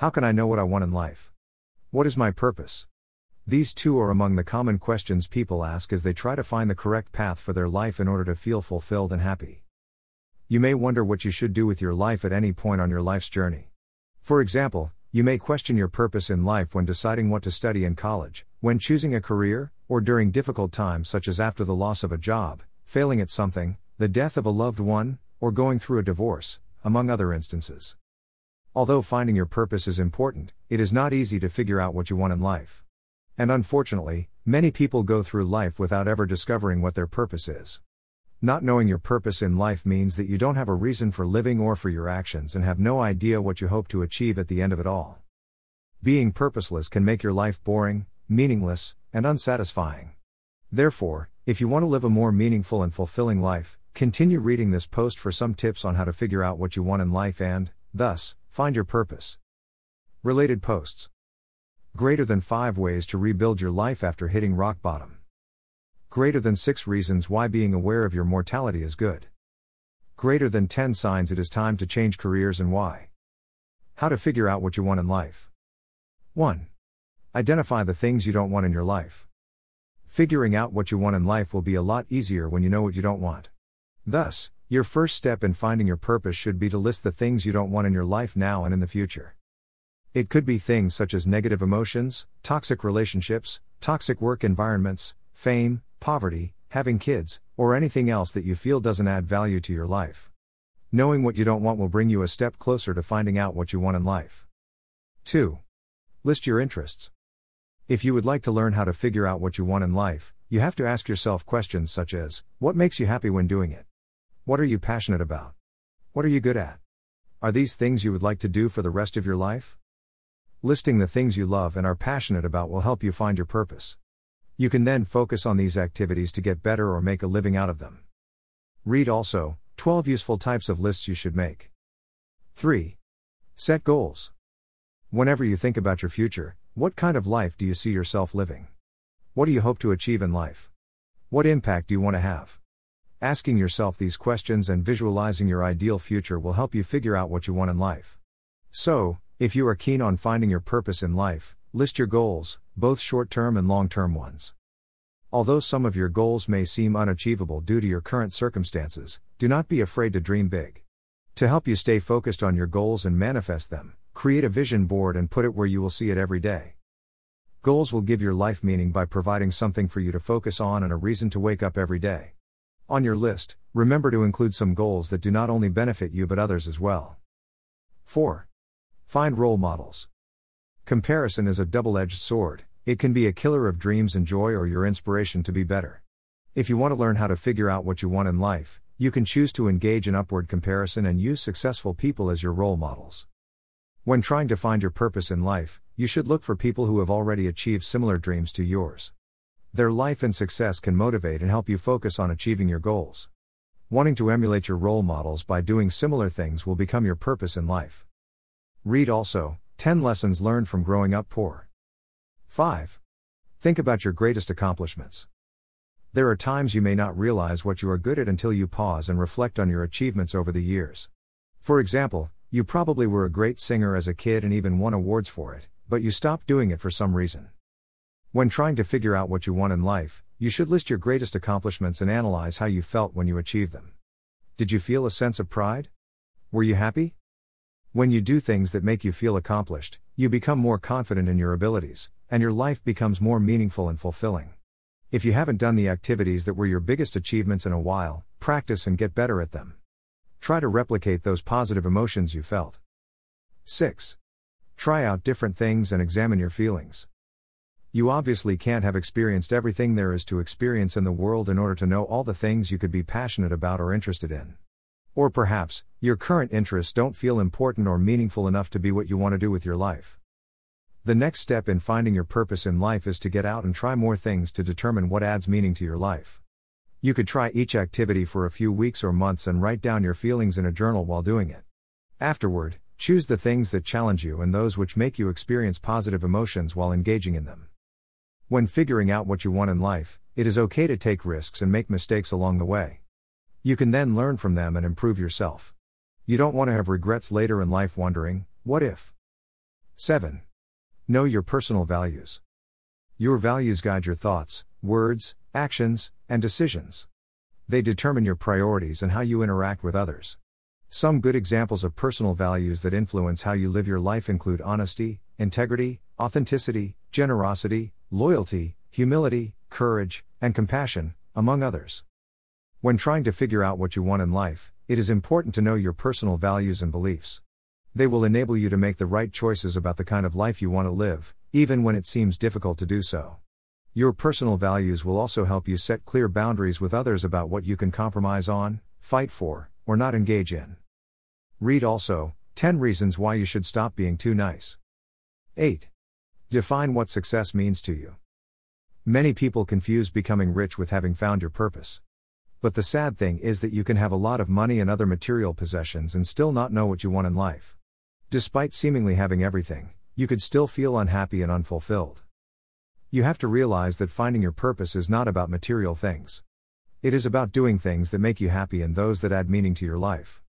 How can I know what I want in life? What is my purpose? These two are among the common questions people ask as they try to find the correct path for their life in order to feel fulfilled and happy. You may wonder what you should do with your life at any point on your life's journey. For example, you may question your purpose in life when deciding what to study in college, when choosing a career, or during difficult times such as after the loss of a job, failing at something, the death of a loved one, or going through a divorce, among other instances. Although finding your purpose is important, it is not easy to figure out what you want in life. And unfortunately, many people go through life without ever discovering what their purpose is. Not knowing your purpose in life means that you don't have a reason for living or for your actions and have no idea what you hope to achieve at the end of it all. Being purposeless can make your life boring, meaningless, and unsatisfying. Therefore, if you want to live a more meaningful and fulfilling life, continue reading this post for some tips on how to figure out what you want in life and, thus, find your purpose. Related posts Greater than 5 ways to rebuild your life after hitting rock bottom. Greater than 6 reasons why being aware of your mortality is good. Greater than 10 signs it is time to change careers and why. How to figure out what you want in life. 1. Identify the things you don't want in your life. Figuring out what you want in life will be a lot easier when you know what you don't want. Thus, your first step in finding your purpose should be to list the things you don't want in your life now and in the future. It could be things such as negative emotions, toxic relationships, toxic work environments, fame, poverty, having kids, or anything else that you feel doesn't add value to your life. Knowing what you don't want will bring you a step closer to finding out what you want in life. 2. List your interests. If you would like to learn how to figure out what you want in life, you have to ask yourself questions such as What makes you happy when doing it? What are you passionate about? What are you good at? Are these things you would like to do for the rest of your life? Listing the things you love and are passionate about will help you find your purpose. You can then focus on these activities to get better or make a living out of them. Read also 12 useful types of lists you should make. 3. Set goals. Whenever you think about your future, what kind of life do you see yourself living? What do you hope to achieve in life? What impact do you want to have? Asking yourself these questions and visualizing your ideal future will help you figure out what you want in life. So, if you are keen on finding your purpose in life, List your goals, both short term and long term ones. Although some of your goals may seem unachievable due to your current circumstances, do not be afraid to dream big. To help you stay focused on your goals and manifest them, create a vision board and put it where you will see it every day. Goals will give your life meaning by providing something for you to focus on and a reason to wake up every day. On your list, remember to include some goals that do not only benefit you but others as well. 4. Find role models. Comparison is a double edged sword, it can be a killer of dreams and joy or your inspiration to be better. If you want to learn how to figure out what you want in life, you can choose to engage in upward comparison and use successful people as your role models. When trying to find your purpose in life, you should look for people who have already achieved similar dreams to yours. Their life and success can motivate and help you focus on achieving your goals. Wanting to emulate your role models by doing similar things will become your purpose in life. Read also 10 Lessons Learned from Growing Up Poor. 5. Think about your greatest accomplishments. There are times you may not realize what you are good at until you pause and reflect on your achievements over the years. For example, you probably were a great singer as a kid and even won awards for it, but you stopped doing it for some reason. When trying to figure out what you want in life, you should list your greatest accomplishments and analyze how you felt when you achieved them. Did you feel a sense of pride? Were you happy? When you do things that make you feel accomplished, you become more confident in your abilities, and your life becomes more meaningful and fulfilling. If you haven't done the activities that were your biggest achievements in a while, practice and get better at them. Try to replicate those positive emotions you felt. 6. Try out different things and examine your feelings. You obviously can't have experienced everything there is to experience in the world in order to know all the things you could be passionate about or interested in. Or perhaps, your current interests don't feel important or meaningful enough to be what you want to do with your life. The next step in finding your purpose in life is to get out and try more things to determine what adds meaning to your life. You could try each activity for a few weeks or months and write down your feelings in a journal while doing it. Afterward, choose the things that challenge you and those which make you experience positive emotions while engaging in them. When figuring out what you want in life, it is okay to take risks and make mistakes along the way. You can then learn from them and improve yourself. You don't want to have regrets later in life wondering, what if? 7. Know your personal values. Your values guide your thoughts, words, actions, and decisions. They determine your priorities and how you interact with others. Some good examples of personal values that influence how you live your life include honesty, integrity, authenticity, generosity, loyalty, humility, courage, and compassion, among others. When trying to figure out what you want in life, it is important to know your personal values and beliefs. They will enable you to make the right choices about the kind of life you want to live, even when it seems difficult to do so. Your personal values will also help you set clear boundaries with others about what you can compromise on, fight for, or not engage in. Read also 10 Reasons Why You Should Stop Being Too Nice. 8. Define what success means to you. Many people confuse becoming rich with having found your purpose. But the sad thing is that you can have a lot of money and other material possessions and still not know what you want in life. Despite seemingly having everything, you could still feel unhappy and unfulfilled. You have to realize that finding your purpose is not about material things. It is about doing things that make you happy and those that add meaning to your life.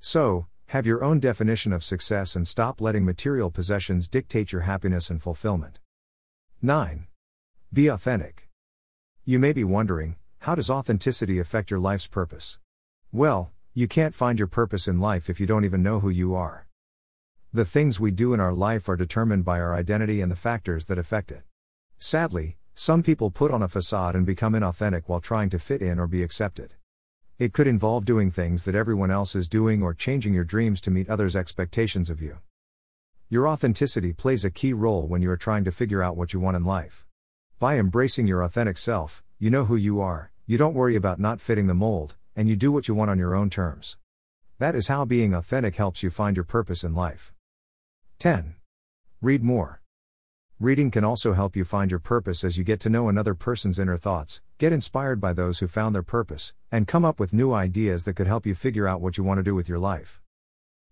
So, have your own definition of success and stop letting material possessions dictate your happiness and fulfillment. 9. Be authentic. You may be wondering, how does authenticity affect your life's purpose? Well, you can't find your purpose in life if you don't even know who you are. The things we do in our life are determined by our identity and the factors that affect it. Sadly, some people put on a facade and become inauthentic while trying to fit in or be accepted. It could involve doing things that everyone else is doing or changing your dreams to meet others' expectations of you. Your authenticity plays a key role when you are trying to figure out what you want in life. By embracing your authentic self, you know who you are, you don't worry about not fitting the mold, and you do what you want on your own terms. That is how being authentic helps you find your purpose in life. 10. Read more. Reading can also help you find your purpose as you get to know another person's inner thoughts, get inspired by those who found their purpose, and come up with new ideas that could help you figure out what you want to do with your life.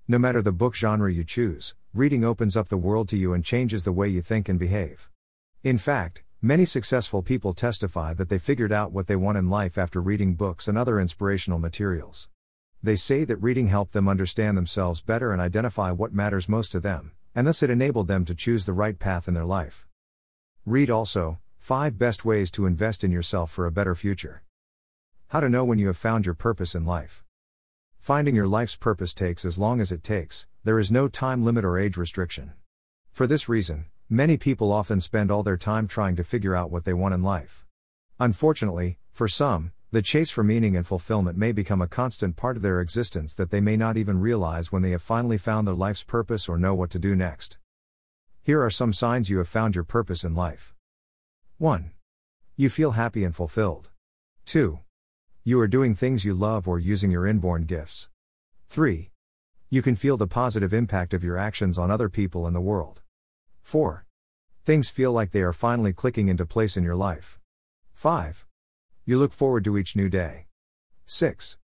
No matter the book genre you choose, reading opens up the world to you and changes the way you think and behave. In fact, Many successful people testify that they figured out what they want in life after reading books and other inspirational materials. They say that reading helped them understand themselves better and identify what matters most to them, and thus it enabled them to choose the right path in their life. Read also 5 Best Ways to Invest in Yourself for a Better Future. How to know when you have found your purpose in life. Finding your life's purpose takes as long as it takes, there is no time limit or age restriction. For this reason, Many people often spend all their time trying to figure out what they want in life. Unfortunately, for some, the chase for meaning and fulfillment may become a constant part of their existence that they may not even realize when they have finally found their life's purpose or know what to do next. Here are some signs you have found your purpose in life. 1. You feel happy and fulfilled. 2. You are doing things you love or using your inborn gifts. 3. You can feel the positive impact of your actions on other people and the world. 4. Things feel like they are finally clicking into place in your life. 5. You look forward to each new day. 6.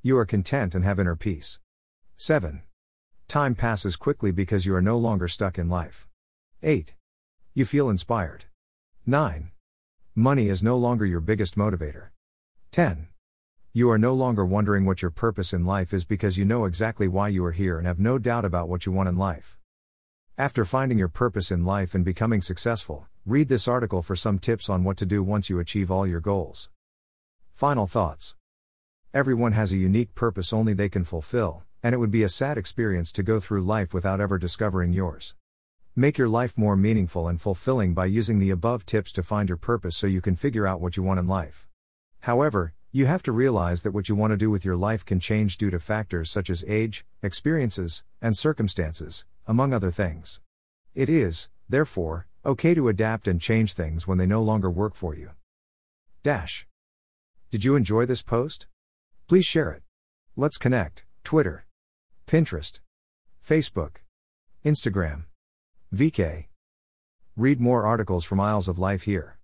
You are content and have inner peace. 7. Time passes quickly because you are no longer stuck in life. 8. You feel inspired. 9. Money is no longer your biggest motivator. 10. You are no longer wondering what your purpose in life is because you know exactly why you are here and have no doubt about what you want in life. After finding your purpose in life and becoming successful, read this article for some tips on what to do once you achieve all your goals. Final thoughts Everyone has a unique purpose only they can fulfill, and it would be a sad experience to go through life without ever discovering yours. Make your life more meaningful and fulfilling by using the above tips to find your purpose so you can figure out what you want in life. However, you have to realize that what you want to do with your life can change due to factors such as age, experiences, and circumstances, among other things. It is, therefore, okay to adapt and change things when they no longer work for you. Dash. Did you enjoy this post? Please share it. Let's connect. Twitter, Pinterest, Facebook, Instagram, VK. Read more articles from Aisles of Life here.